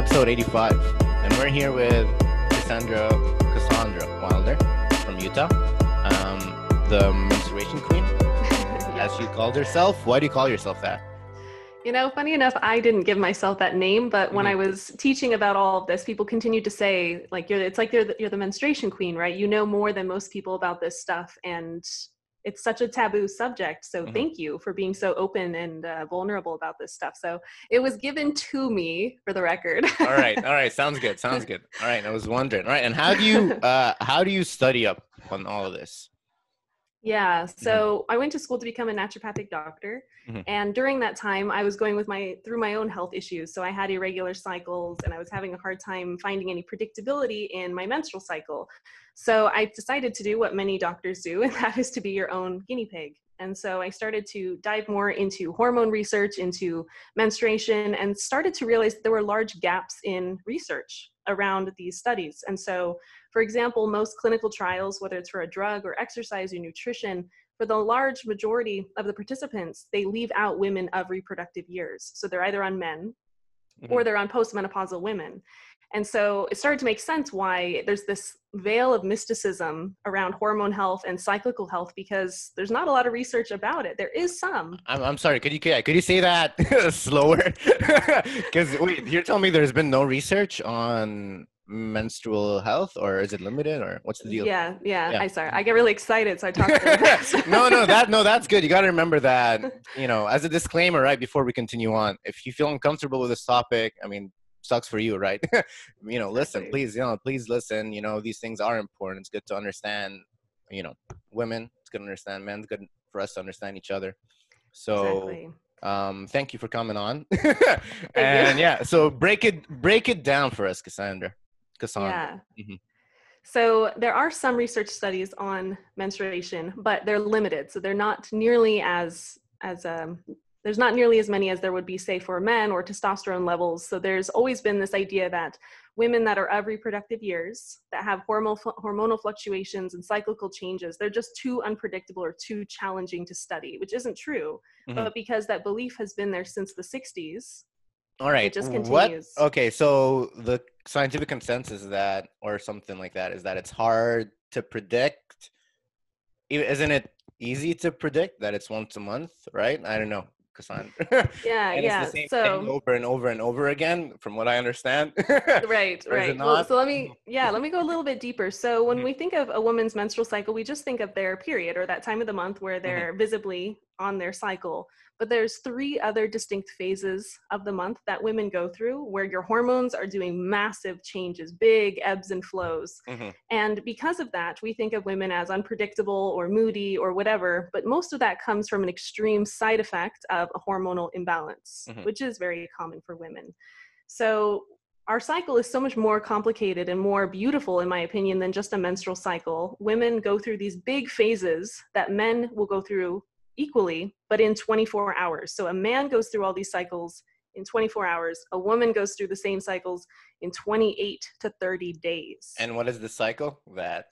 episode 85. And we're here with Cassandra Cassandra Wilder from Utah, um, the menstruation queen, as she called herself. Why do you call yourself that? You know, funny enough, I didn't give myself that name, but when I Mm-hmm. was teaching about all of this, people continued to say, like, you're, it's like you're the, you're the menstruation queen, right? You know more than most people about this stuff, and it's such a taboo subject. So Mhm. thank you for being so open and uh, vulnerable about this stuff. So it was given to me, for the record. All right, all right, sounds good, sounds good. All right, I was wondering. All right, and how do you uh, how do you study up on all of this? Yeah, so I went to school to become a naturopathic doctor, Mhm. and during that time, I was going with my through my own health issues. So I had irregular cycles, and I was having a hard time finding any predictability in my menstrual cycle. So I decided to do what many doctors do, and that is to be your own guinea pig. And so I started to dive more into hormone research, into menstruation, and started to realize that there were large gaps in research around these studies. And so for example, most clinical trials, whether it's for a drug or exercise or nutrition, for the large majority of the participants, they leave out women of reproductive years. So they're either on men mm-hmm. or they're on postmenopausal women. And so it started to make sense why there's this veil of mysticism around hormone health and cyclical health because there's not a lot of research about it. There is some, I'm, I'm sorry. Could you could you say that slower? Because wait, you're telling me there's been no research on menstrual health, or is it limited, or what's the deal? Yeah, yeah, Yeah. I sorry. I get really excited, so I talk. no, no, that no, that's good. You got to remember that. You know, as a disclaimer, right before we continue on, if you feel uncomfortable with this topic, I mean, sucks for you, right? you know, listen, please, you know, please listen. You know, these things are important. It's good to understand. You know, women. It's good to understand men. It's good for us to understand each other. So, exactly. um, thank you for coming on. and yeah, so break it break it down for us, Cassandra. Cassandra. Yeah. Mhm. So there are some research studies on menstruation, but they're limited. So they're not nearly as as um, there's not nearly as many as there would be, say, for men or testosterone levels. So there's always been this idea that women that are of reproductive years that have hormonal hormonal fluctuations and cyclical changes, they're just too unpredictable or too challenging to study, which isn't true. Mhm. But because that belief has been there since the 60s, All right. It just What? continues. Okay, so the scientific consensus is that, or something like that, is that it's hard to predict. Isn't it easy to predict that it's once a month, right? I don't know, Cassandra. yeah, and yeah. it's the same so thing over and over and over again, from what I understand. right Or is it right well, so let me yeah let me go a little bit deeper so when Mhm. we think of a woman's menstrual cycle we just think of their period or that time of the month where they're visibly on their cycle but there's three other distinct phases of the month that women go through where your hormones are doing massive changes big ebbs and flows Mhm. and because of that, we think of women as unpredictable or moody or whatever, but most of that comes from an extreme side effect of a hormonal imbalance, Mhm. which is very common for women. So, our cycle is so much more complicated and more beautiful, in my opinion, than just a menstrual cycle. Women go through these big phases that men will go through equally, but in 24 hours. So, a man goes through all these cycles in 24 hours, a woman goes through the same cycles in 28 to 30 days. and what is the cycle? That.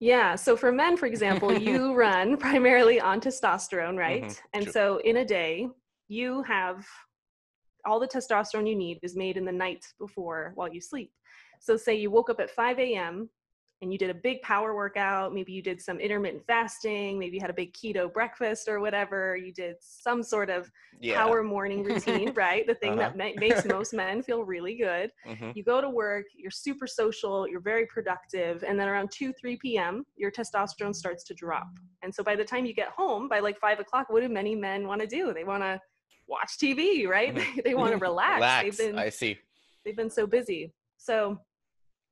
Yeah. So for men, for example, you run primarily on testosterone, right? Mhm, And true. so in a day, you have all the testosterone you need is made in the night before while you sleep. So say you woke up at 5 a.m. and you did a big power workout. Maybe you did some intermittent fasting. Maybe you had a big keto breakfast or whatever. You did some sort of Yeah. power morning routine, right? The thing that Uh-huh. ma- makes most men feel really good Mhm. you go to work, you're super social, you're very productive, and then around 2, 3 p.m., your testosterone starts to drop. And so by the time you get home, by like 5 o'clock, what do many men want to do? They want to watch TV, right? Mhm. They, they want to relax. Relax. They've been, I see. they've been so busy. So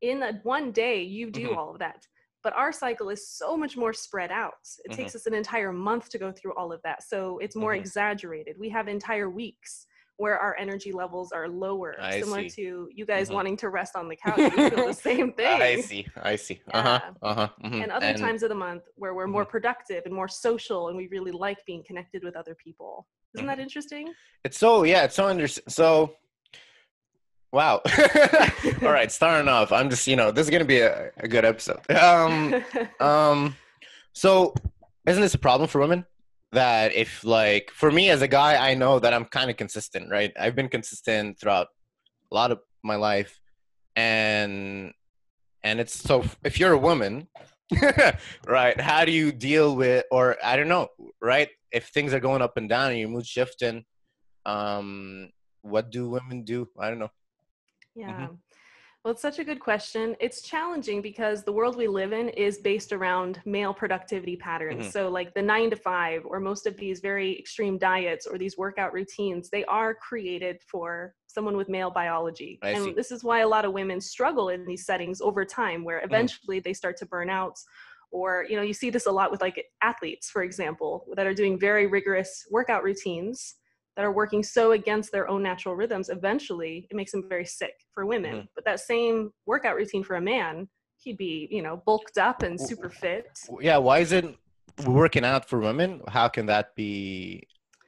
in that one day, you do Mhm. all of that. But our cycle is so much more spread out. It Mhm. takes us an entire month to go through all of that. So it's more Mhm. exaggerated. We have entire weeks where our energy levels are lower, I similar see. to you guys Mhm. wanting to rest on the couch. We feel the same thing. I see. I see. Uh huh. Yeah. Uh huh. mhm. And other times of the month where we're Mm-hmm. more productive and more social and we really like being connected with other people. Isn't Mm-hmm. that interesting? It's so yeah, it's so under so wow. All right, starting off. I'm just, you know, this is gonna be a, a good episode. Um um so isn't this a problem for women? That if like for me as a guy, I know that I'm kind of consistent, right? I've been consistent throughout a lot of my life, and and it's so if you're a woman, right? How do you deal with, or I don't know, right? If things are going up and down and your mood shifting, um, what do women do? I don't know. Yeah. Well, it's such a good question. It's challenging because the world we live in is based around male productivity patterns. Mhm. So, like the nine to five, or most of these very extreme diets or these workout routines, they are created for someone with male biology. I and see. this is why a lot of women struggle in these settings over time, where eventually they start to burn out. Or, you know, you see this a lot with like athletes, for example, that are doing very rigorous workout routines that are working so against their own natural rhythms, eventually it makes them very sick for women. Mhm. But that same workout routine for a man, he'd be, you know, bulked up and super fit. Yeah, why is it working out for women? How can that be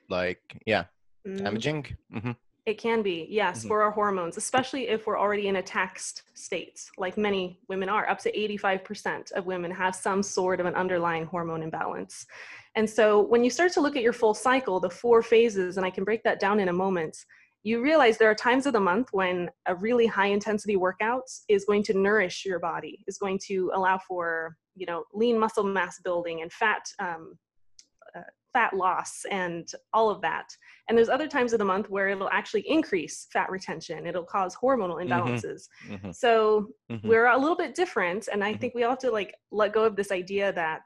like, yeah, Mhm. damaging? hmm It can be, yes, Mhm. for our hormones, especially if we're already in a taxed state, like many women are. Up to 85% of women have some sort of an underlying hormone imbalance. And so when you start to look at your full cycle, the four phases, and I can break that down in a moment, you realize there are times of the month when a really high intensity workout is going to nourish your body, is going to allow for, you know, lean muscle mass building and fat um, fat loss and all of that. And there's other times of the month where it'll actually increase fat retention. It'll cause hormonal Mhm. imbalances. hmm So hmm we're a little bit different. And I Mhm. think we all have to like let go of this idea that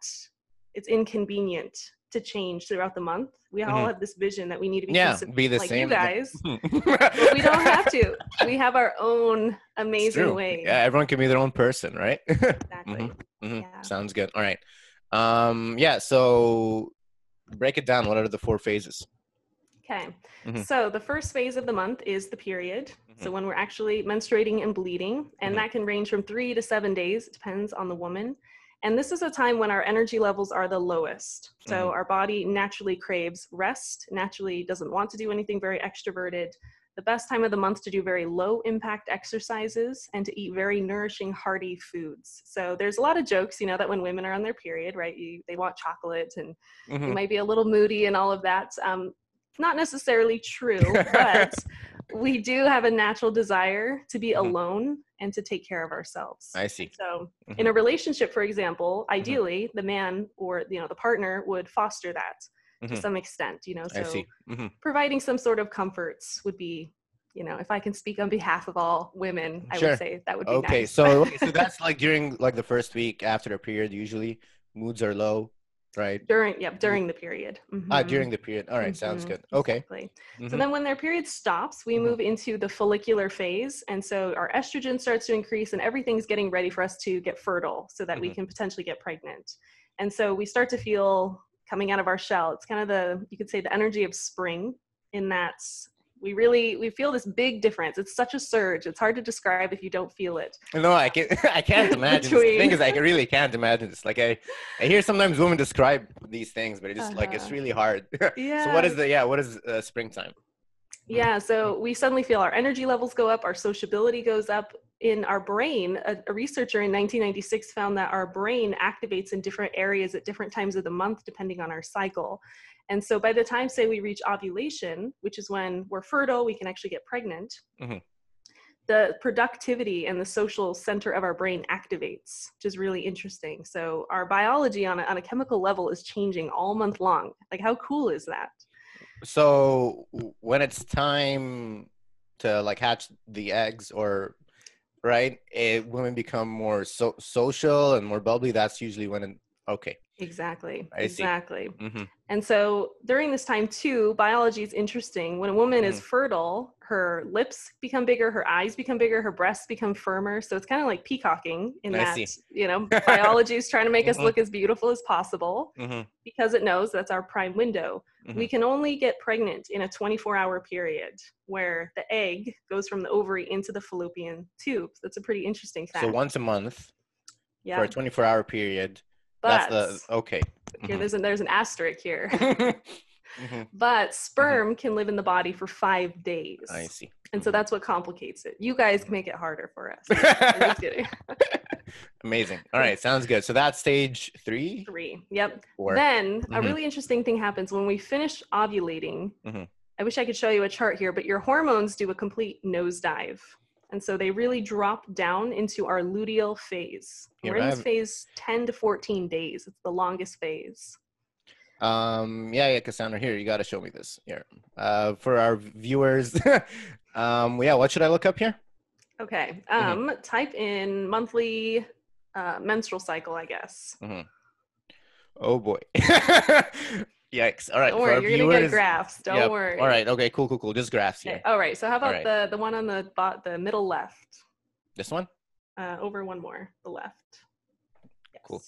it's inconvenient to change throughout the month. We all Mhm. have this vision that we need to be Yeah, be the like same. you guys. but we don't have to. We have our own amazing way. Yeah, everyone can be their own person, right? Exactly. Mhm. Mhm. Yeah. Sounds good. All right. Um, yeah. So break it down. What are the four phases? Okay. Mhm. So the first phase of the month is the period. So when we're actually menstruating and bleeding, and Mhm. that can range from three to seven days, it depends on the woman. And this is a time when our energy levels are the lowest. So Mhm. our body naturally craves rest, naturally doesn't want to do anything very extroverted. The best time of the month to do very low impact exercises and to eat very nourishing, hearty foods. So there's a lot of jokes, you know, that when women are on their period, right, you, they want chocolate and you Mhm. might be a little moody and all of that. Um, not necessarily true, but we do have a natural desire to be Mhm. alone and to take care of ourselves. I see. So, Mhm. in a relationship, for example, ideally the man or you know the partner would foster that to Mhm. some extent. You know, so see. hmm providing some sort of comforts would be, you know, if I can speak on behalf of all women, I Sure. would say that would be Okay, nice. so okay, so that's like during like the first week after the period. Usually, moods are low, right? during yep during the period. Ah, Mhm. during the period. All right, sounds Mhm, good. Okay. exactly. So Mhm. then when their period stops, we Mhm. move into the follicular phase. And so our estrogen starts to increase and everything's getting ready for us to get fertile so that we can potentially get pregnant. And so we start to feel coming out of our shell. It's kind of the, you could say the energy of spring in that we really, we feel this big difference. It's such a surge. It's hard to describe if you don't feel it. No, I can't. I can't imagine. The thing is, I really can't imagine this. Like, I, I hear sometimes women describe these things, but it's just like it's Uh-huh. really hard. Yeah. So, what is the yeah? What is uh, springtime? Yeah, so we suddenly feel our energy levels go up, our sociability goes up. In our brain, a, a researcher in 1996 found that our brain activates in different areas at different times of the month, depending on our cycle. And so by the time, say, we reach ovulation, which is when we're fertile, we can actually get pregnant, Mhm. the productivity and the social center of our brain activates, which is really interesting. So our biology on a, on a chemical level is changing all month long. Like, how cool is that? So, when it's time to like hatch the eggs, or right, it, women become more so, social and more bubbly. That's usually when. Okay. Exactly. I see. exactly. hmm And so during this time too, biology is interesting. When a woman is Mhm. fertile, her lips become bigger, her eyes become bigger, her breasts become firmer. So it's kind of like peacocking in I that, see. you know, biology is trying to make us Mhm. look as beautiful as possible hmm because it knows that's our prime window. Mhm. We can only get pregnant in a 24 hour period where the egg goes from the ovary into the fallopian tube. That's a pretty interesting fact. So once a month yeah. for a 24 hour period. But That's the okay. here, Mhm. there's, a, there's an asterisk here. Mhm. But sperm can live in the body for five days. I see. And so Mhm. that's what complicates it. You guys can make it harder for us. Just kidding. Amazing. All right, sounds good. So that's stage three. Three. Yep. Four. Then a Mhm. really interesting thing happens when we finish ovulating. I wish I could show you a chart here, but your hormones do a complete nosedive. And so they really drop down into our luteal phase. Here, We're in this phase 10 to 14 days. It's the longest phase. Um, yeah, yeah, Cassandra, here you got to show me this here. Uh, for our viewers, um, yeah, what should I look up here? Okay. Mm-hmm. Um, Type in monthly uh, menstrual cycle, I guess. Oh boy, yikes! All right, Don't worry, you're gonna get graphs. Don't Yep. worry. All right, okay, cool, cool, cool. Just graphs Okay. here. All right. So how about right. the the one on the bot, the middle left? This one, Uh, over one more, the left. Yes. Cool.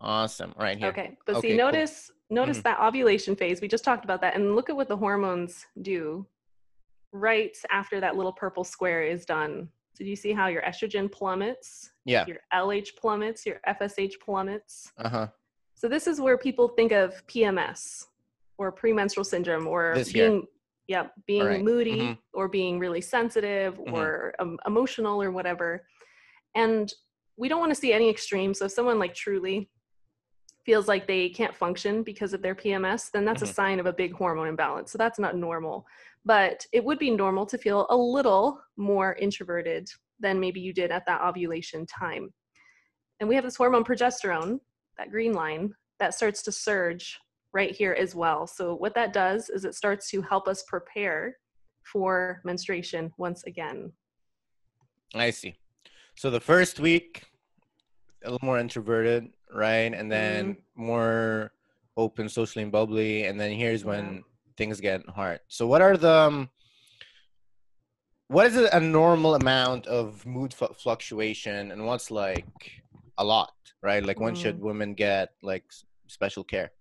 awesome. All right here. Okay, but Okay, see, cool. notice notice Mhm. that ovulation phase. We just talked about that, and look at what the hormones do. Right after that little purple square is done. Did you see how your estrogen plummets, Yeah. your LH plummets, your FSH plummets? Uh huh. So this is where people think of PMS or premenstrual syndrome or This being yeah, being Alright, moody mhm. or being really sensitive Mhm. or um, emotional or whatever. And we don't want to see any extremes. So if someone like truly feels like they can't function because of their PMS, then that's Mhm. a sign of a big hormone imbalance. So that's not normal. But it would be normal to feel a little more introverted than maybe you did at that ovulation time. And we have this hormone progesterone, that green line, that starts to surge right here as well. So what that does is it starts to help us prepare for menstruation once again. I see. So the first week, a little more introverted, right? And then Mm-hmm. more open, socially and bubbly. And then here's when Yeah. things get hard. So what are the um, what is a normal amount of mood fluctuation, and what's like a lot, right? Like when should Mm. women get like special care?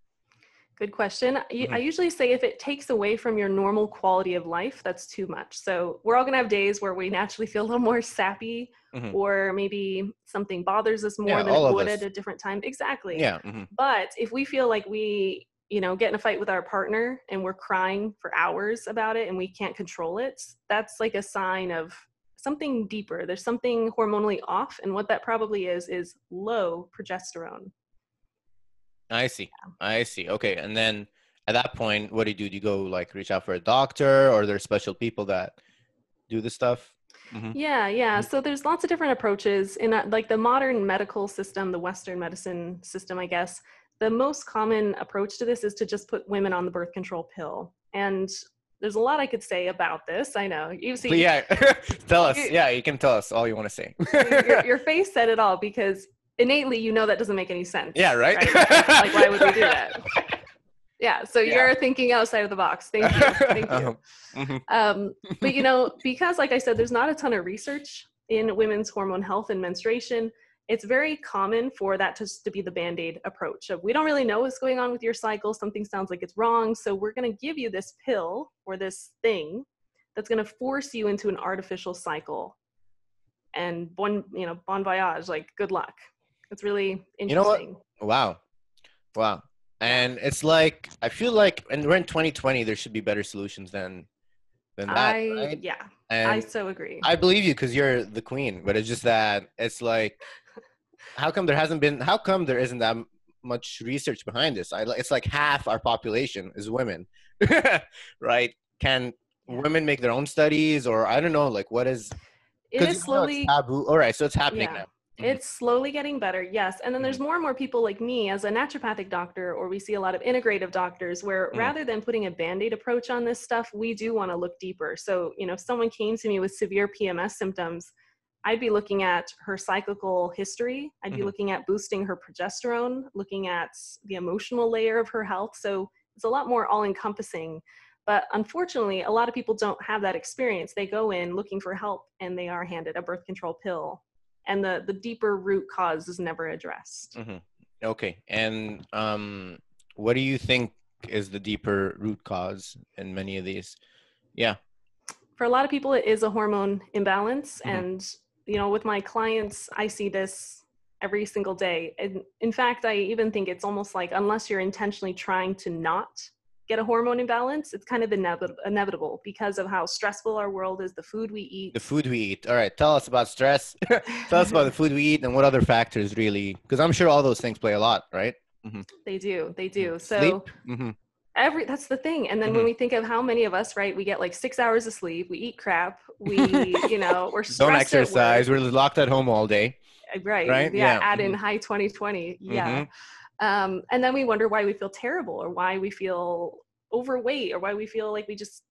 Good question. I- Mhm. I usually say if it takes away from your normal quality of life, that's too much. So we're all going to have days where we naturally feel a little more sappy, Mhm. or maybe something bothers us more Yeah, than it would at a different time. Exactly. Yeah. mhm. But if we feel like we, you know, get in a fight with our partner and we're crying for hours about it and we can't control it, that's like a sign of something deeper. There's something hormonally off. And what that probably is, is low progesterone. I see. I see. Okay. And then at that point, what do you do? Do you go like reach out for a doctor or there's special people that do this stuff? Mhm. Yeah, yeah. Mhm. So there's lots of different approaches in uh, like the modern medical system, the Western medicine system, I guess. The most common approach to this is to just put women on the birth control pill. And there's a lot I could say about this. I know you see But yeah, tell us. Yeah, you can tell us all you want to say. your, your face said it all because innately you know that doesn't make any sense. yeah, right. Like why would we do that? Yeah. So Yeah. you're thinking outside of the box. Thank you. Thank you. Um, mhm. um, but you know because like i said there's not a ton of research in women's hormone health and menstruation it's very common for that to, to be the band-aid approach of we don't really know what's going on with your cycle something sounds like it's wrong so we're going to give you this pill or this thing that's going to force you into an artificial cycle and bon you know bon voyage like good luck it's really interesting You know what? Wow, wow. And it's like I feel like, and we're in 2020. There should be better solutions than than that, i right? yeah And i so agree I believe you because you're the queen, but it's just that it's like, how come there hasn't been? How come there isn't that much research behind this? I, it's like half our population is women, right? Can women make their own studies, or I don't know, like what is? it is you know it's slowly taboo. All right, so it's happening Yeah. now. Mhm. It's slowly getting better, yes. And then there's more and more people like me as a naturopathic doctor, or we see a lot of integrative doctors where Mm. rather than putting a band aid approach on this stuff, we do want to look deeper. So, you know, if someone came to me with severe PMS symptoms, I'd be looking at her cyclical history. I'd be Mhm. looking at boosting her progesterone, looking at the emotional layer of her health. So it's a lot more all encompassing. But unfortunately, a lot of people don't have that experience. They go in looking for help and they are handed a birth control pill and the the deeper root cause is never addressed. Mhm. Okay, and um, what do you think is the deeper root cause in many of these? Yeah. For a lot of people, it is a hormone imbalance, Mhm. and you know, with my clients, I see this every single day. And in fact, I even think it's almost like unless you're intentionally trying to not get a hormone imbalance, it's kind of inevit- inevitable because of how stressful our world is, the food we eat. The food we eat. All right, tell us about stress. tell us about the food we eat and what other factors really, because I'm sure all those things play a lot, right? Mm-hmm. they do, they do. Mm-hmm. So. Sleep. Mm-hmm. Every that's the thing and then Mhm. when we think of how many of us right we get like six hours of sleep we eat crap we you know we're Don't stressed at work. exercise. We're locked at home all day. Uh, right right? yeah, Yeah. add in high 2020 yeah Mhm. um, and then we wonder why we feel terrible or why we feel overweight or why we feel like we just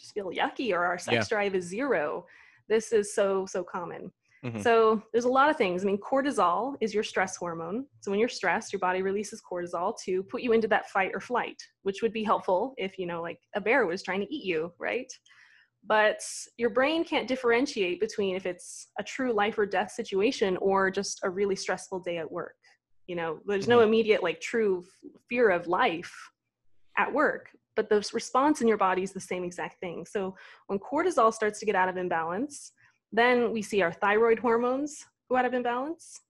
just feel yucky or our sex Yeah. drive is zero this is so so common Mhm. so there's a lot of things. I mean cortisol is your stress hormone. So when you're stressed your body releases cortisol to put you into that fight or flight which would be helpful if you know like a bear was trying to eat you right? But your brain can't differentiate between if it's a true life or death situation or just a really stressful day at work. You know there's no immediate like true f- fear of life at work but the response in your body is the same exact thing. So when cortisol starts to get out of imbalance then we see our thyroid hormones go out of imbalance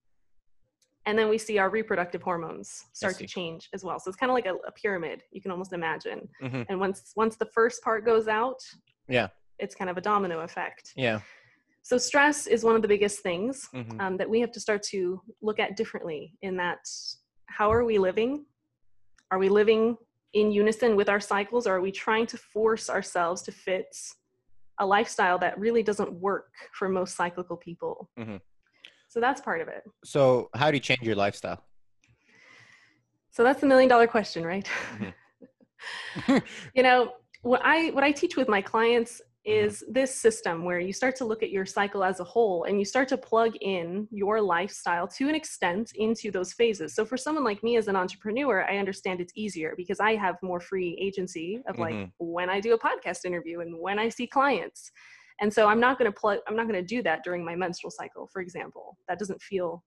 and then we see our reproductive hormones start to change as well so it's kind of like a, a pyramid you can almost imagine Mhm. and once once the first part goes out Yeah. it's kind of a domino effect Yeah. so stress is one of the biggest things Mhm. um, that we have to start to look at differently in that how are we living are we living in unison with our cycles or are we trying to force ourselves to fit a lifestyle that really doesn't work for most cyclical people Mhm. so that's part of it So, how do you change your lifestyle? so that's the million dollar question right Mhm. you know what i what i teach with my clients Mm-hmm. Is this system where you start to look at your cycle as a whole and you start to plug in your lifestyle to an extent into those phases. So for someone like me as an entrepreneur i understand it's easier because i have more free agency of like Mhm. when i do a podcast interview and when i see clients. And so i'm not going to plug i'm not going to do that during my menstrual cycle for example. That doesn't feel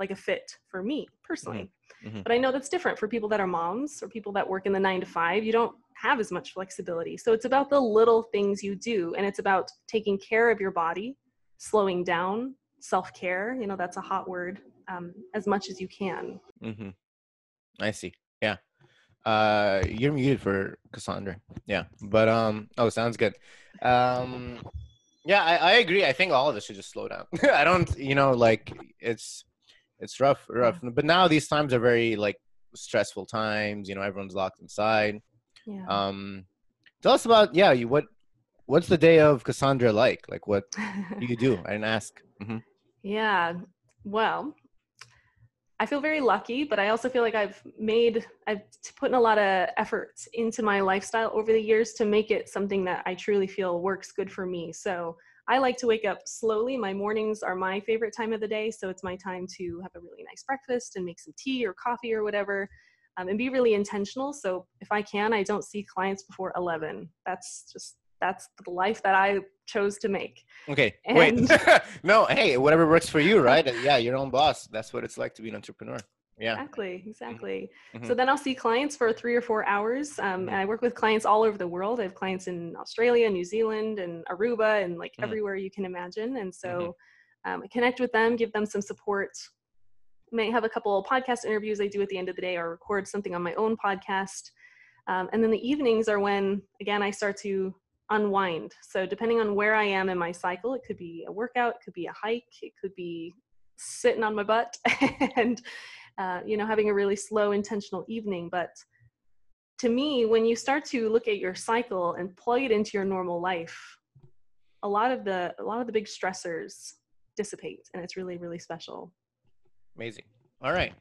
like a fit for me personally. Mhm. but i know that's different for people that are moms or people that work in the nine to five. You don't have as much flexibility so it's about the little things you do and it's about taking care of your body slowing down self-care you know that's a hot word um, as much as you can Mm-hmm. I see. Yeah. Uh, you're muted for Cassandra. Yeah, but um. Oh, sounds good. Um, yeah, I, I agree. I think all of us should just slow down. I don't, you know, like it's it's rough, rough. But now these times are very like stressful times. You know, everyone's locked inside. Yeah Um, tell us about yeah. You what what's the day of Cassandra like? Like what do you do? I didn't ask. hmm Yeah. Well, I feel very lucky, but I also feel like I've made, I've put in a lot of effort into my lifestyle over the years to make it something that I truly feel works good for me. So I like to wake up slowly. My mornings are my favorite time of the day. So it's my time to have a really nice breakfast and make some tea or coffee or whatever. Um, and be really intentional. So if I can, I don't see clients before 11. That's just, that's the life that I chose to make. Okay. And- Wait. no. Hey, whatever works for you, right? yeah, your own boss. That's what it's like to be an entrepreneur. Yeah. Exactly, exactly. So Mhm. then I'll see clients for three or four hours. Um, Mhm. and I work with clients all over the world. I have clients in Australia, New Zealand, and Aruba, and like Mhm. everywhere you can imagine. And so Mm-hmm. um, I connect with them, give them some support. May have a couple of podcast interviews I do at the end of the day, or record something on my own podcast. Um, and then the evenings are when, again, I start to unwind. So depending on where I am in my cycle, it could be a workout, it could be a hike, it could be sitting on my butt and uh, you know having a really slow intentional evening but to me when you start to look at your cycle and plug it into your normal life a lot of the a lot of the big stressors dissipate and it's really really special Amazing. All right.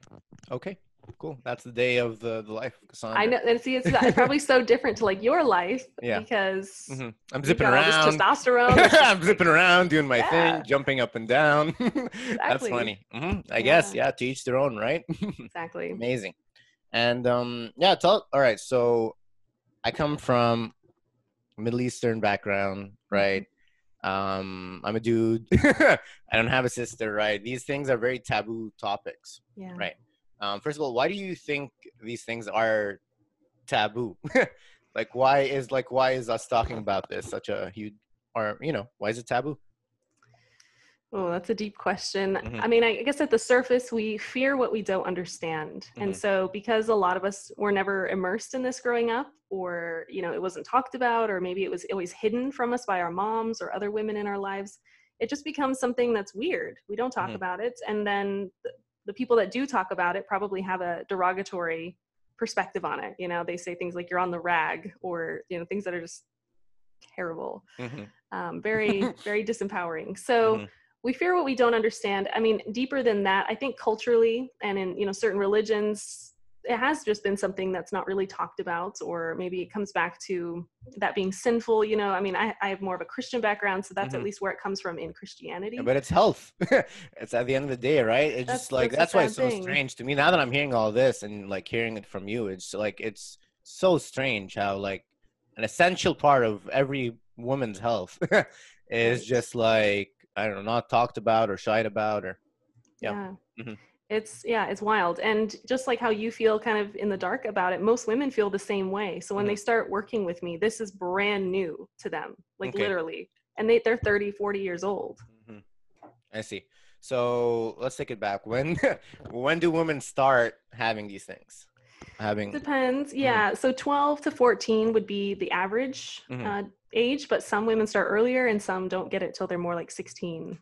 Okay. Cool. That's the day of the, the life of Cassandra. i know and see it's, it's probably so different to like your life Yeah. because Mhm. I'm zipping got this around. testosterone I'm zipping around, doing my Yeah. thing, jumping up and down. exactly. That's Exactly. funny. hmm I guess. Yeah. Yeah. To each their own, right? exactly Amazing. And um, yeah. Tell. All right. So I come from Middle Eastern background, right? Um, I'm a dude. I don't have a sister, right? These things are very taboo topics. yeah Right. Um, first of all, why do you think these things are taboo? like, why is like why is us talking about this such a huge, or you know, why is it taboo? Oh, that's a deep question. Mhm. I mean, I guess at the surface, we fear what we don't understand. And Mhm. so, because a lot of us were never immersed in this growing up, or, you know, it wasn't talked about, or maybe it was always hidden from us by our moms or other women in our lives, it just becomes something that's weird. We don't talk Mhm. about it. And then the, the people that do talk about it probably have a derogatory perspective on it. You know, they say things like you're on the rag or, you know, things that are just terrible, hmm um, very, very disempowering. So Mhm. We fear what we don't understand. I mean, deeper than that, I think culturally and in, you know, certain religions, it has just been something that's not really talked about, or maybe it comes back to that being sinful. You know, I mean, I, I have more of a Christian background, so that's Mhm. at least where it comes from in Christianity. But it's health. it's at the end of the day, right? It's That's- just like that's that's why it's so thing. strange to me. Now that I'm hearing all this and like hearing it from you, it's like it's so strange how like an essential part of every woman's health is just like I don't know, not talked about or shied about or yeah Yeah. Mhm. it's yeah it's wild and just like how you feel kind of in the dark about it most women feel the same way so when they start working with me this is brand new to them like Okay. literally and they, they're 30 40 years old Mhm. I see. So let's take it back. When when do women start having these things? Having depends yeah so 12 to 14 would be the average Mhm. uh, age but some women start earlier and some don't get it till they're more like 16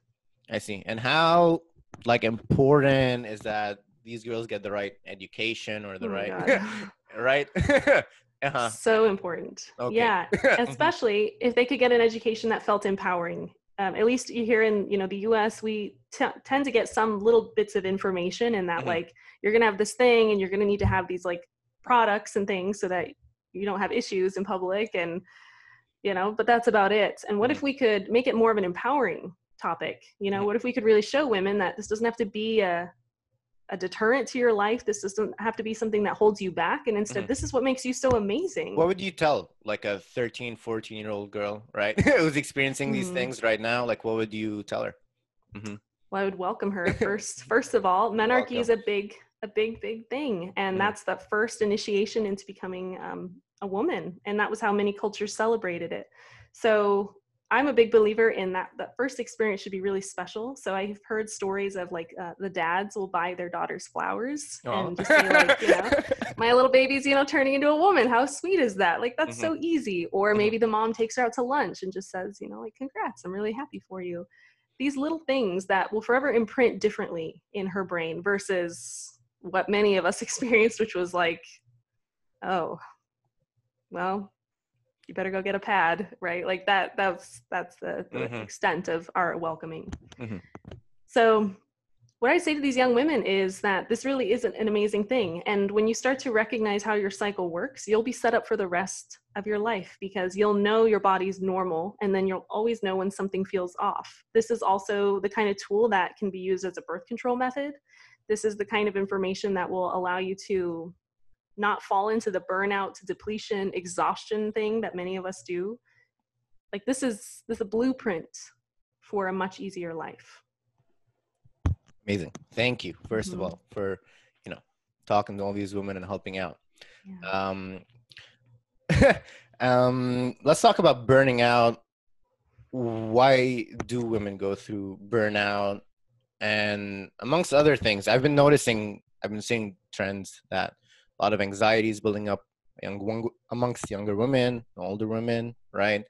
I see. And how like important is that these girls get the right education or the Oh right right? uh-huh. so important Okay. yeah especially if they could get an education that felt empowering um, at least you here in you know the us we t- tend to get some little bits of information in that Mhm. like you're gonna have this thing and you're gonna need to have these like products and things so that you don't have issues in public and you know but that's about it and what if we could make it more of an empowering topic you know Mhm. what if we could really show women that this doesn't have to be a a deterrent to your life this doesn't have to be something that holds you back and instead Mhm. this is what makes you so amazing what would you tell like a 13 14 year old girl right who's experiencing these Mhm. things right now like what would you tell her well, I would welcome her first. first of all, menarche is a big, a big, big thing, and Mhm. that's the first initiation into becoming um, a woman, and that was how many cultures celebrated it. So I'm a big believer in that. That first experience should be really special. So I've heard stories of like uh, the dads will buy their daughters flowers Aw. and just say like, you know, my little baby's you know turning into a woman how sweet is that like that's so easy or Mhm. maybe the mom takes her out to lunch and just says you know like congrats i'm really happy for you these little things that will forever imprint differently in her brain versus what many of us experienced which was like oh well you better go get a pad right like that that's that's the, the Mhm. extent of our welcoming Mhm. so what I say to these young women is that this really isn't an amazing thing. And when you start to recognize how your cycle works, you'll be set up for the rest of your life because you'll know your body's normal and then you'll always know when something feels off. This is also the kind of tool that can be used as a birth control method. This is the kind of information that will allow you to not fall into the burnout, to depletion, exhaustion thing that many of us do. Like this is this is a blueprint for a much easier life. amazing thank you 1st of Mhm. all for you know talking to all these women and helping out Yeah. um um let's talk about burning out why do women go through burnout and amongst other things i've been noticing i've been seeing trends that a lot of anxieties building up young amongst younger women older women right?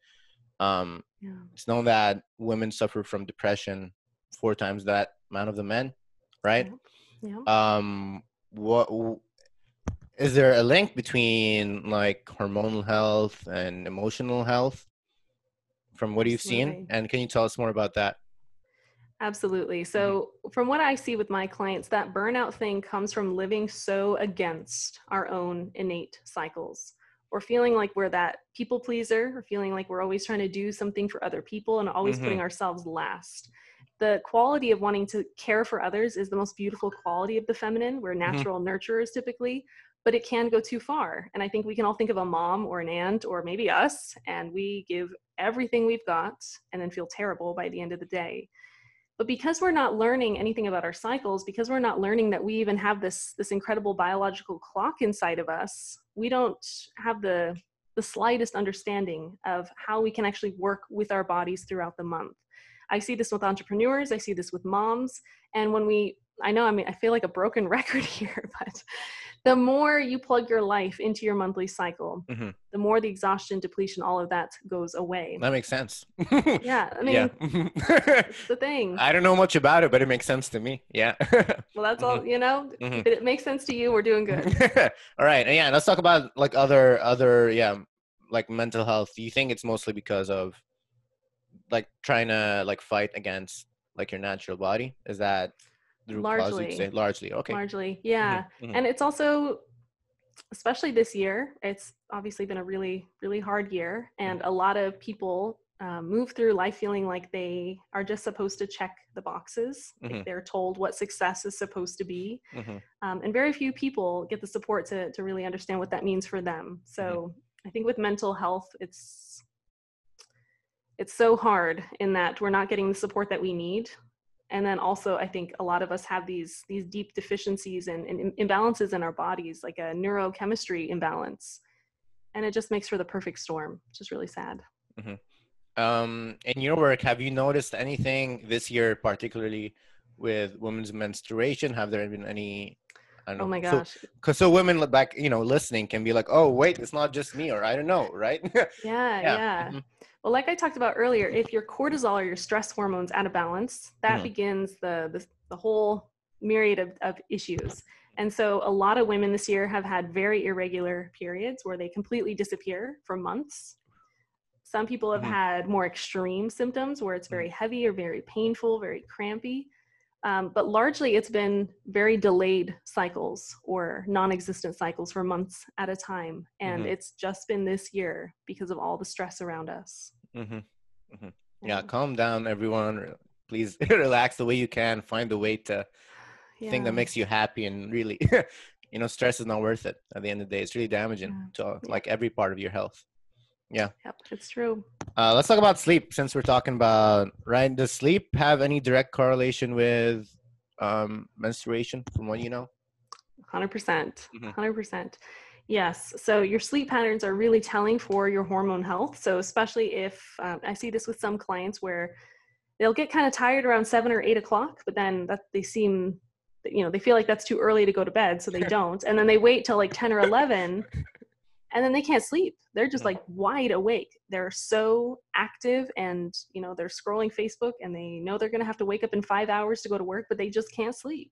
Um yeah. it's known that women suffer from depression four times that amount of the men right? Yeah. um what is there a link between like hormonal health and emotional health from what you've seen? And can you tell us more about that Absolutely. Mm-hmm. So, from what I see with my clients, that burnout thing comes from living so against our own innate cycles or feeling like we're that people pleaser or feeling like we're always trying to do something for other people and always putting mm-hmm. ourselves last. The quality of wanting to care for others is the most beautiful quality of the feminine. We're mm-hmm. natural nurturers typically, but it can go too far. And I think we can all think of a mom or an aunt or maybe us, and we give everything we've got and then feel terrible by the end of the day but because we're not learning anything about our cycles because we're not learning that we even have this this incredible biological clock inside of us we don't have the the slightest understanding of how we can actually work with our bodies throughout the month. I see this with entrepreneurs i see this with moms and when we I know, I mean, I feel like a broken record here, but the more you plug your life into your monthly cycle, mm-hmm. the more the exhaustion, depletion, all of that goes away. That makes sense. yeah, I mean, yeah. it's the thing. I don't know much about it, but it makes sense to me. Yeah. well, that's all. Mm-hmm. You know, mm-hmm. if it makes sense to you, we're doing good. all right, yeah. Let's talk about like other other yeah, like mental health. Do you think it's mostly because of like trying to like fight against like your natural body? Is that largely largely okay largely yeah mm-hmm. mm-hmm. and it's also especially this year it's obviously been a really really hard year and mm-hmm. a lot of people um, move through life feeling like they are just supposed to check the boxes mm-hmm. like they're told what success is supposed to be mm-hmm. um, and very few people get the support to, to really understand what that means for them so mm-hmm. i think with mental health it's it's so hard in that we're not getting the support that we need and then also i think a lot of us have these these deep deficiencies and, and imbalances in our bodies like a neurochemistry imbalance. And it just makes for the perfect storm which is really sad. Mm-hmm. um, in your work have you noticed anything this year particularly with women's menstruation? Have there been any oh my gosh because so, so, women back you know listening can be like oh wait it's not just me or i don't know right yeah yeah, yeah. Mm-hmm. Well, like I talked about earlier, if your cortisol or your stress hormones out of balance, that mm. begins the, the, the whole myriad of, of issues. And so a lot of women this year have had very irregular periods where they completely disappear for months. Some people have mm-hmm. had more extreme symptoms where it's very mm. heavy or very painful, very crampy. Um, but largely it's been very delayed cycles or non-existent cycles for months at a time and mm-hmm. it's just been this year because of all the stress around us mm-hmm. Mm-hmm. yeah calm down everyone please relax the way you can find a way to yeah. thing that makes you happy and really you know stress is not worth it at the end of the day it's really damaging yeah. to like every part of your health yeah. Yep, it's true. Uh, let's talk about sleep since we're talking about right. Does sleep have any direct correlation with um, menstruation, from what you know? Hundred percent. Mm-hmm. Hundred percent. Yes. So your sleep patterns are really telling for your hormone health. So especially if um, I see this with some clients where they'll get kind of tired around seven or eight o'clock, but then that they seem you know they feel like that's too early to go to bed so they don't and then they wait till like 10 or 11 and then they can't sleep. They're just like wide awake. They're so active and you know they're scrolling facebook and they know they're going to have to wake up in five hours to go to work but they just can't sleep.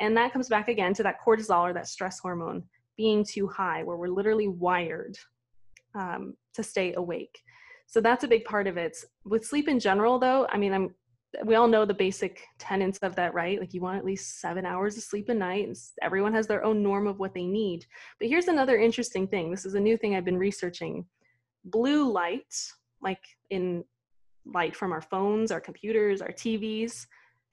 And that comes back again to that cortisol or that stress hormone being too high where we're literally wired um, to stay awake. So that's a big part of it. With sleep in general though i mean i'm we all know the basic tenets of that, right? Like you want at least seven hours of sleep a night, and everyone has their own norm of what they need. But here's another interesting thing. This is a new thing I've been researching. Blue light, like in light from our phones, our computers, our TVs,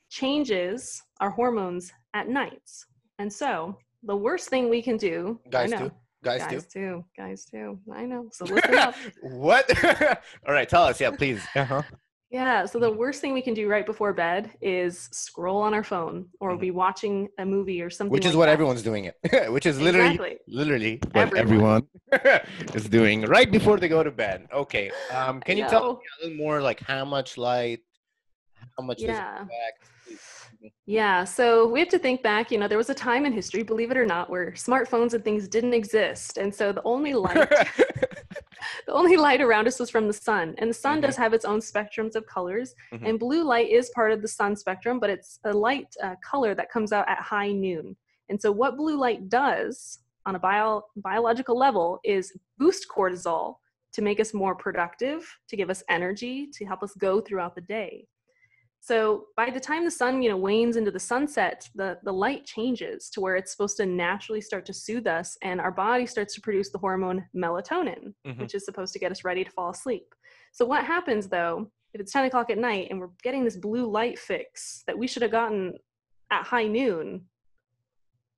changes our hormones at nights. And so the worst thing we can do, guys do. Guys, guys too. too. Guys too. I know. So listen up. what? All right, tell us. Yeah, please. Uh-huh. Yeah. So the worst thing we can do right before bed is scroll on our phone or mm-hmm. be watching a movie or something. Which is like what that. everyone's doing it. Which is literally, exactly. literally what everyone, everyone is doing right before they go to bed. Okay. Um, can you tell me a little more, like how much light, how much yeah. Yeah, so we have to think back. You know, there was a time in history, believe it or not, where smartphones and things didn't exist, and so the only light the only light around us was from the sun. And the sun mm-hmm. does have its own spectrums of colors. Mm-hmm. And blue light is part of the sun spectrum, but it's a light uh, color that comes out at high noon. And so, what blue light does on a bio- biological level is boost cortisol to make us more productive, to give us energy, to help us go throughout the day. So by the time the sun, you know, wanes into the sunset, the, the light changes to where it's supposed to naturally start to soothe us and our body starts to produce the hormone melatonin, mm-hmm. which is supposed to get us ready to fall asleep. So what happens though, if it's 10 o'clock at night and we're getting this blue light fix that we should have gotten at high noon,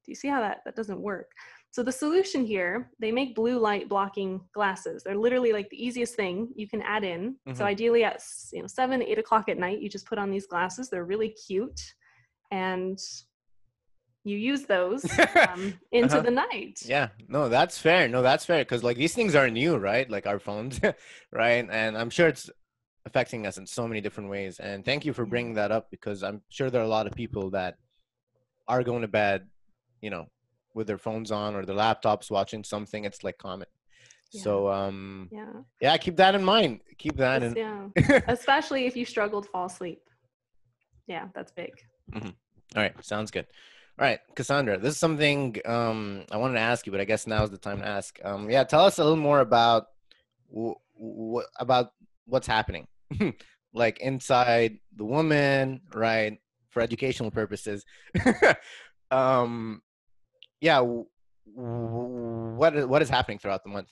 do you see how that, that doesn't work? So the solution here, they make blue light blocking glasses. They're literally like the easiest thing you can add in. Mm-hmm. So ideally at you know seven, eight o'clock at night, you just put on these glasses. They're really cute, and you use those um, into uh-huh. the night. Yeah, no, that's fair. No, that's fair because like these things are new, right? Like our phones, right? And I'm sure it's affecting us in so many different ways. And thank you for bringing that up because I'm sure there are a lot of people that are going to bed, you know, with their phones on or their laptops watching something. It's like common. Yeah. So um, Yeah. yeah, keep that in mind. Keep that in. yeah. Especially if you struggle to fall asleep. Yeah, that's big. All right, sounds good. All right, Cassandra, this is something um, I wanted to ask you, but I guess now is the time to ask. Um, yeah, tell us a little more about what w- about what's happening, like inside the woman, right? For educational purposes. um, yeah, what is, what is happening throughout the month?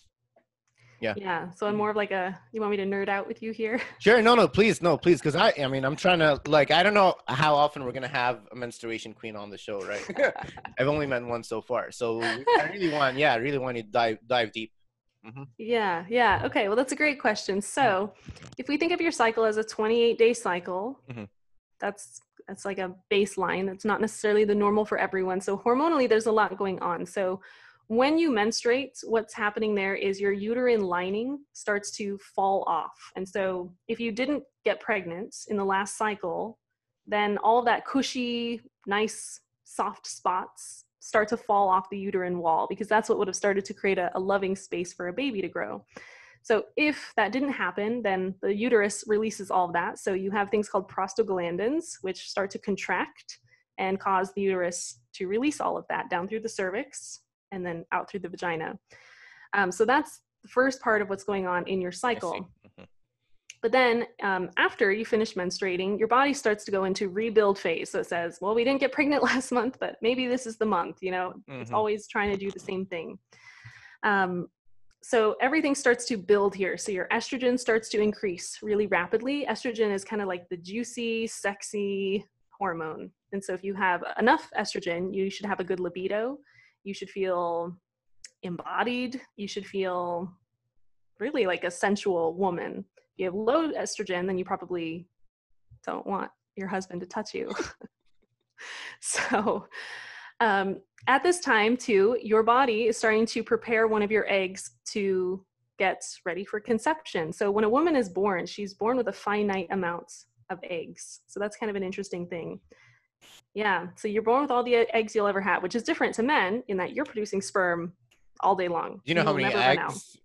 Yeah. Yeah. So I'm more of like a. You want me to nerd out with you here? Sure, no, no, please, no, please, because I, I mean, I'm trying to like, I don't know how often we're gonna have a menstruation queen on the show, right? I've only met one so far, so I really want, yeah, I really want to dive dive deep. Yeah, yeah. Okay, well, that's a great question. So, if we think of your cycle as a 28 day cycle, Mhm. That's that's like a baseline. That's not necessarily the normal for everyone. So, hormonally, there's a lot going on. So, when you menstruate, what's happening there is your uterine lining starts to fall off. And so, if you didn't get pregnant in the last cycle, then all that cushy, nice, soft spots start to fall off the uterine wall because that's what would have started to create a, a loving space for a baby to grow. So if that didn't happen, then the uterus releases all of that. So you have things called prostaglandins, which start to contract and cause the uterus to release all of that down through the cervix and then out through the vagina. Um, so that's the first part of what's going on in your cycle. Mhm. But then um, after you finish menstruating, your body starts to go into rebuild phase. So it says, well, we didn't get pregnant last month, but maybe this is the month, you know, it's Mhm. always trying to do the same thing. Um, so everything starts to build here. So your estrogen starts to increase really rapidly. Estrogen is kind of like the juicy, sexy hormone. And so if you have enough estrogen, you should have a good libido. You should feel embodied. You should feel really like a sensual woman. If you have low estrogen, then you probably don't want your husband to touch you. so, um, at this time, too, your body is starting to prepare one of your eggs to get ready for conception. So, when a woman is born, she's born with a finite amount of eggs. So, that's kind of an interesting thing. Yeah. So, you're born with all the eggs you'll ever have, which is different to men in that you're producing sperm all day long. Do you know how many never run out. eggs?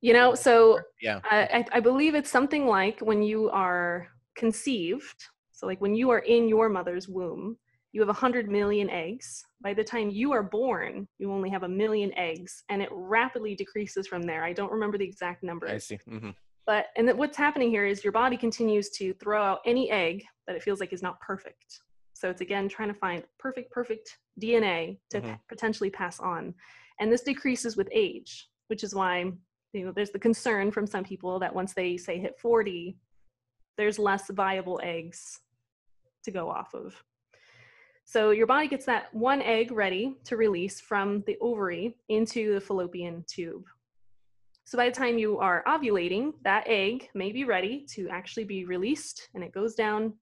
You know, so Yeah. I I believe it's something like when you are conceived, so like when you are in your mother's womb, you have 100 million eggs. By the time you are born, you only have a million eggs, and it rapidly decreases from there. I don't remember the exact number. I see. Mm-hmm. But, and that what's happening here is your body continues to throw out any egg that it feels like is not perfect. So it's again trying to find perfect, perfect DNA to Mhm. potentially pass on. And this decreases with age, which is why you know there's the concern from some people that once they say hit 40 there's less viable eggs to go off of so your body gets that one egg ready to release from the ovary into the fallopian tube so by the time you are ovulating that egg may be ready to actually be released and it goes down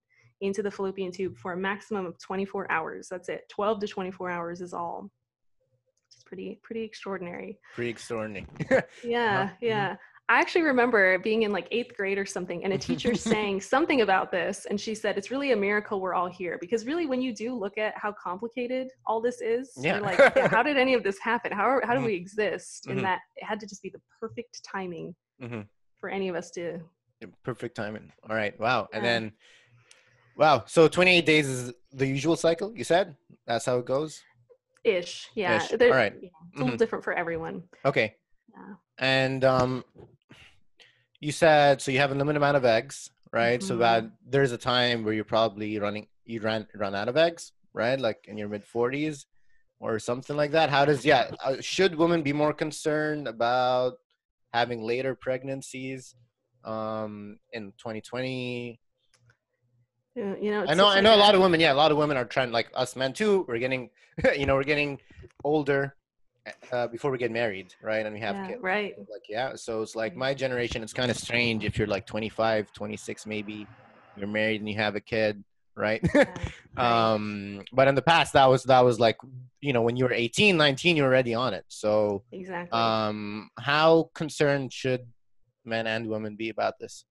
into the fallopian tube for a maximum of 24 hours that's it 12 to 24 hours is all it's pretty pretty extraordinary Pretty extraordinary. yeah, Mhm. yeah. I actually remember being in like eighth grade or something, and a teacher saying something about this, and she said, "It's really a miracle we're all here." Because really, when you do look at how complicated all this is, Yeah. you're like, yeah, "How did any of this happen? How are, how do Mhm. we exist?" Mhm. And that it had to just be the perfect timing hmm for any of us to. Perfect timing. All right. Wow. And then, wow. So 28 days is the usual cycle. You said that's how it goes. Ish, yeah. Ish. All right. yeah, It's a little Mhm. different for everyone. Okay. Yeah. And um, you said so you have a limited amount of eggs, right? So Mhm. that there's a time where you're probably running, you ran run out of eggs, right? Like in your mid 40s or something like that. How does yeah? Uh, should women be more concerned about having later pregnancies um in 2020 Uh, You know, I know, I know a lot of women. Yeah, a lot of women are trying, like us men too. We're getting, you know, we're getting older uh, before we get married, right? And we have yeah, kids. right. Like, yeah. So it's like Mhm. my generation. It's kind of strange if you're like 25, 26, maybe you're married and you have a kid, right? Yeah, right. um, but in the past, that was that was like, you know, when you were 18, 19, you're already on it. So, exactly. um, how concerned should men and women be about this?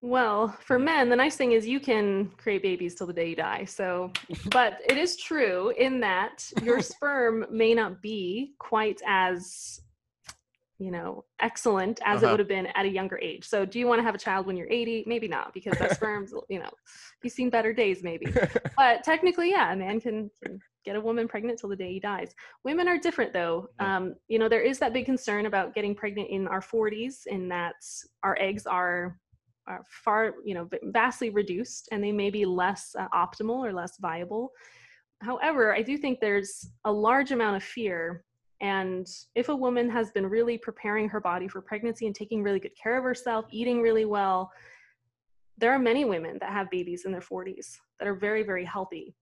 Well, for men, the nice thing is you can create babies till the day you die. So, but it is true in that your sperm may not be quite as, you know, excellent as Uh-huh. it would have been at a younger age. So, do you want to have a child when you're 80? Maybe not, because that sperm's, you know, you've seen better days, maybe. But technically, yeah, a man can, can get a woman pregnant till the day he dies. Women are different, though. Um, you know, there is that big concern about getting pregnant in our 40s, in that our eggs are are far, you know, vastly reduced, and they may be less uh, optimal or less viable. However, I do think there's a large amount of fear. And if a woman has been really preparing her body for pregnancy and taking really good care of herself, eating really well, there are many women that have babies in their 40s that are very, very healthy.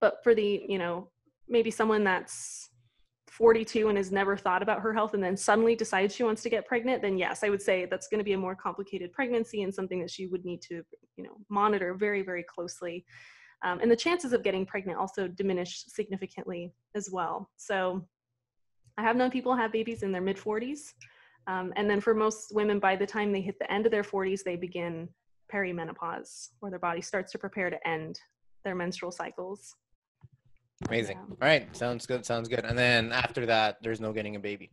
But for the, you know, maybe someone that's 42 and has never thought about her health and then suddenly decides she wants to get pregnant, then yes, I would say that's going to be a more complicated pregnancy and something that she would need to, you know, monitor very, very closely. Um, and the chances of getting pregnant also diminish significantly as well. So I have known people have babies in their mid 40s. Um, and then for most women, by the time they hit the end of their 40s, they begin perimenopause, where their body starts to prepare to end their menstrual cycles. Amazing. Yeah. All right, sounds good. Sounds good. And then after that, there's no getting a baby.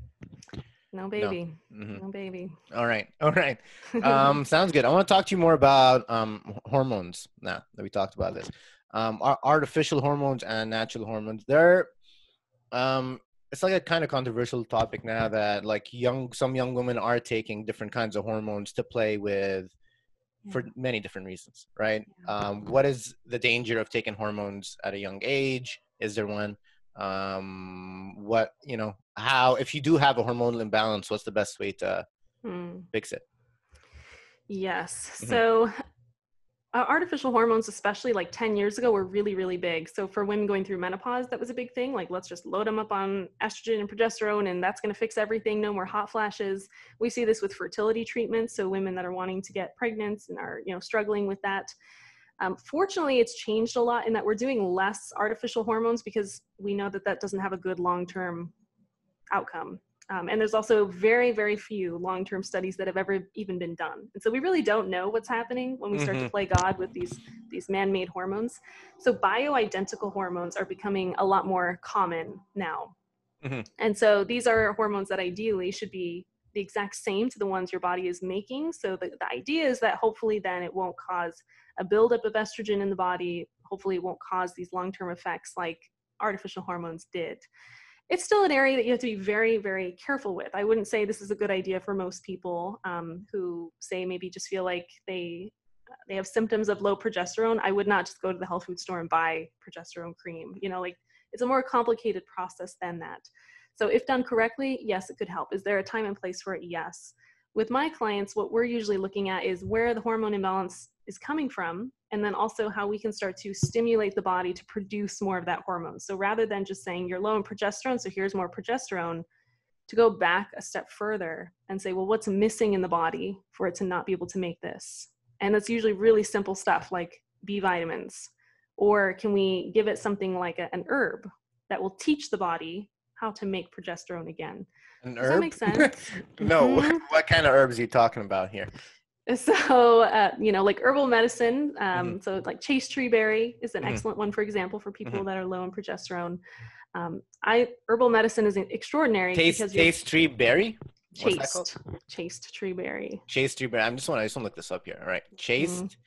No baby. hmm No, baby. All right. All right. Um, sounds good. I want to talk to you more about um, hormones now that we talked about this. Um, artificial hormones and natural hormones. They're um, it's like a kind of controversial topic now that like young some young women are taking different kinds of hormones to play with for many different reasons, right? Um, what is the danger of taking hormones at a young age? Is there one? Um, what you know? How if you do have a hormonal imbalance, what's the best way to Hmm. fix it? Yes. Mhm. So uh, artificial hormones, especially like 10 years ago, were really, really big. So for women going through menopause, that was a big thing. Like, let's just load them up on estrogen and progesterone, and that's going to fix everything. No more hot flashes. We see this with fertility treatments. So women that are wanting to get pregnant and are, you know, struggling with that. Um, fortunately, it's changed a lot in that we're doing less artificial hormones because we know that that doesn't have a good long-term outcome. Um, and there's also very, very few long term studies that have ever even been done. And so we really don't know what's happening when we start to Mhm. play God with these, these man made hormones. So bioidentical hormones are becoming a lot more common now. Mhm. And so these are hormones that ideally should be the exact same to the ones your body is making. So the, the idea is that hopefully then it won't cause a buildup of estrogen in the body. Hopefully it won't cause these long term effects like artificial hormones did. It's still an area that you have to be very very careful with. I wouldn't say this is a good idea for most people um, who say maybe just feel like they they have symptoms of low progesterone. I would not just go to the health food store and buy progesterone cream. You know like it's a more complicated process than that so if done correctly yes it could help is there a time and place for it yes with my clients what we're usually looking at is where the hormone imbalance is coming from and then also how we can start to stimulate the body to produce more of that hormone. So rather than just saying you're low in progesterone, so here's more progesterone, to go back a step further and say, well, what's missing in the body for it to not be able to make this? And that's usually really simple stuff like B vitamins. Or can we give it something like a, an herb that will teach the body how to make progesterone again? An Does that herb? make sense? no. Mhm. What kind of herbs are you talking about here? So, uh, you know, like herbal medicine. Um, So, like chaste tree berry is an Mhm. excellent one, for example, for people that are low in progesterone. Um, I herbal medicine is extraordinary Taste taste tree berry. That chaste, chaste tree berry. Chaste tree berry. I'm just want I just want to look this up here. All right, chaste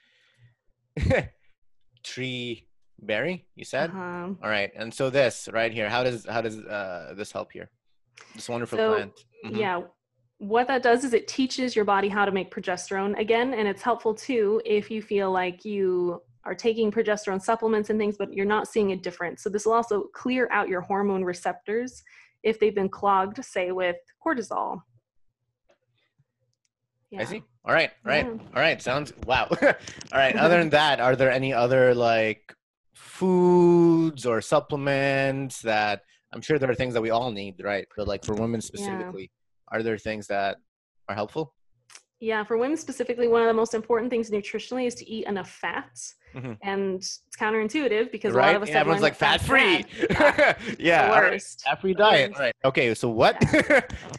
tree berry. You said. Uh-huh. All right, and so this right here. How does how does uh, this help here? This wonderful So, plant. Mhm. Yeah. What that does is it teaches your body how to make progesterone again. And it's helpful too if you feel like you are taking progesterone supplements and things, but you're not seeing a difference. So, this will also clear out your hormone receptors if they've been clogged, say, with cortisol. I see. All right, Yeah. all right. Sounds wow. all right. Other than that, are there any other like foods or supplements that I'm sure there are things that we all need, right? But like for women specifically, are there things that are helpful? Yeah, for women specifically, one of the most important things nutritionally is to eat enough fats. Mhm. And it's counterintuitive because a lot of us Yeah, everyone's like fat free. yeah. all right. Fat free diet. Right. Okay. So what?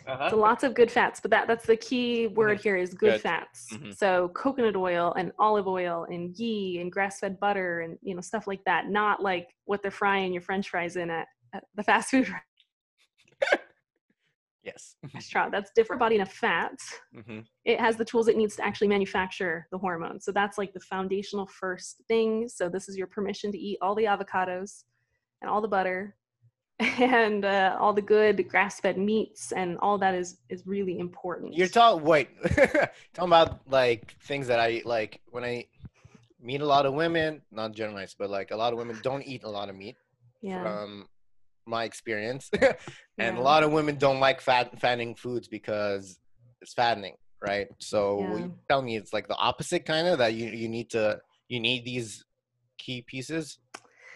uh-huh. So lots of good fats, but that that's the key word here is good, Good. fats. Mhm. So coconut oil and olive oil and ghee and grass-fed butter and you know stuff like that. Not like what they're frying your French fries in at, at the fast food yes. restaurant. That's different body enough fats. hmm It has the tools it needs to actually manufacture the hormone. So that's like the foundational first thing. So this is your permission to eat all the avocados and all the butter and uh, all the good grass-fed meats and all that is is really important. You're talking. Wait. talking about like things that I like when I meet a lot of women. Not generalized, but like a lot of women don't eat a lot of meat. yeah. From my experience, and Yeah. a lot of women don't like fat fattening foods because it's fattening, right? So Yeah. you tell me it's like the opposite kind of that you you need to you need these key pieces.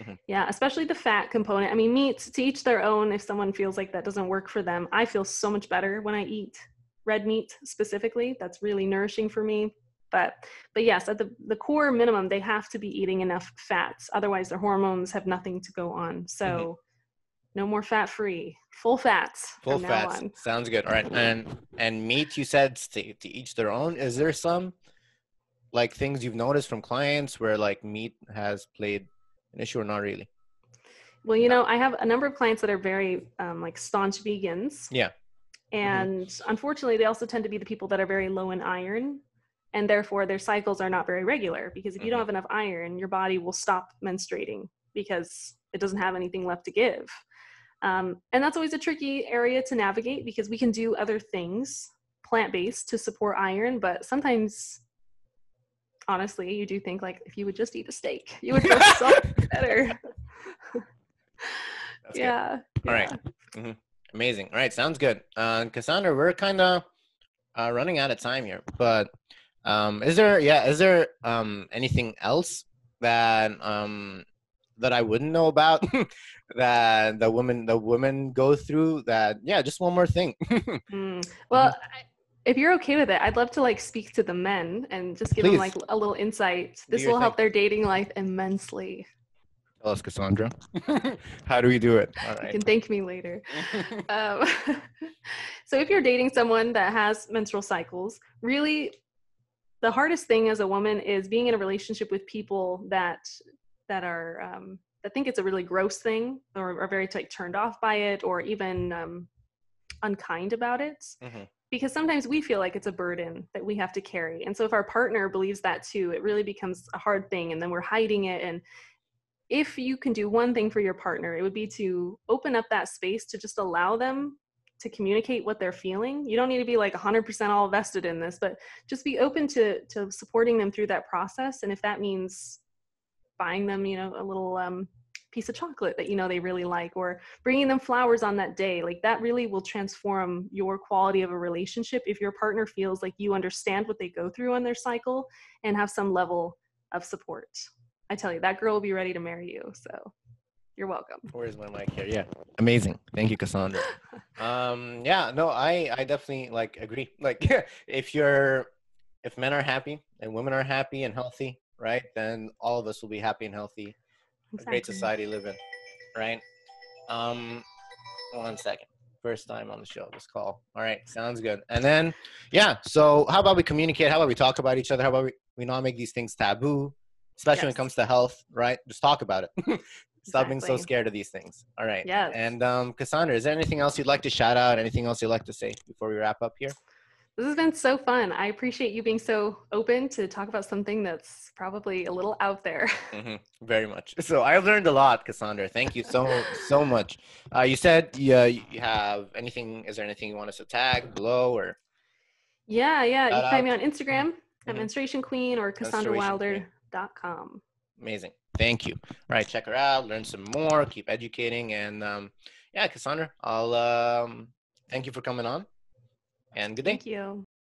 Mm-hmm. Yeah, especially the fat component. I mean, meats to each their own. If someone feels like that doesn't work for them, I feel so much better when I eat red meat specifically. That's really nourishing for me. But but yes, at the the core minimum, they have to be eating enough fats. Otherwise, their hormones have nothing to go on. So mm-hmm. No more fat free, full fats. Full fats sounds good. All right, and and meat you said to, to each their own. Is there some like things you've noticed from clients where like meat has played an issue or not really? Well, you know, I have a number of clients that are very um, like staunch vegans. Yeah. And unfortunately, they also tend to be the people that are very low in iron. And therefore, their cycles are not very regular because if you don't Mhm. have enough iron, your body will stop menstruating because it doesn't have anything left to give. Um, and that's always a tricky area to navigate because we can do other things plant based to support iron, but sometimes honestly, you do think like if you would just eat a steak, you would feel so better. Good. yeah. All right. yeah. Amazing. All right, sounds good. Uh, Cassandra, we're kind of uh, running out of time here, but um, is there, yeah, is there um, anything else that um, that I wouldn't know about that the women the women go through? That yeah, just one more thing. Mm. Well, I, if you're okay with it, I'd love to like speak to the men and just give them like a little insight. This your will help their dating life immensely. Tell us, Cassandra. How do we do it? All You can thank me later. Um, so if you're dating someone that has menstrual cycles, really the hardest thing as a woman is being in a relationship with people that that are um, that think it's a really gross thing or are very like turned off by it or even um, unkind about it. Mhm. because sometimes we feel like it's a burden that we have to carry. And so if our partner believes that too it really becomes a hard thing and then we're hiding it. And if you can do one thing for your partner it would be to open up that space to just allow them to communicate what they're feeling. You don't need to be like 100% all vested in this but just be open to to supporting them through that process. And if that means buying them you know a little um, piece of chocolate that you know they really like or bringing them flowers on that day like that really will transform your quality of a relationship if your partner feels like you understand what they go through on their cycle and have some level of support i tell you that girl will be ready to marry you so you're welcome Where's my mic here? Yeah. Amazing. Thank you, Cassandra. um, yeah, no, I, I definitely like agree. Like if you're, if men are happy and women are happy and healthy, right, then all of us will be happy and healthy. A great society live in, right? Um, one second. First time on the show, this call. All right, sounds good. And then, yeah. So, how about we communicate? How about we talk about each other? How about we, we not make these things taboo, especially when it comes to health, right? Just talk about it. Stop being so scared of these things. All right. Yeah. And um, Cassandra, is there anything else you'd like to shout out? Anything else you'd like to say before we wrap up here? This has been so fun. I appreciate you being so open to talk about something that's probably a little out there. hmm Very much. So I learned a lot, Cassandra. Thank you so so much. Uh, you said yeah, you have anything? Is there anything you want us to tag below or? Yeah, yeah. You can find me on Instagram at Mhm. menstruation queen or cassandrawilder.com. Amazing. Thank you. All right, check her out. Learn some more. Keep educating. And um, yeah, Cassandra, I'll um, thank you for coming on. And good day. Thank you.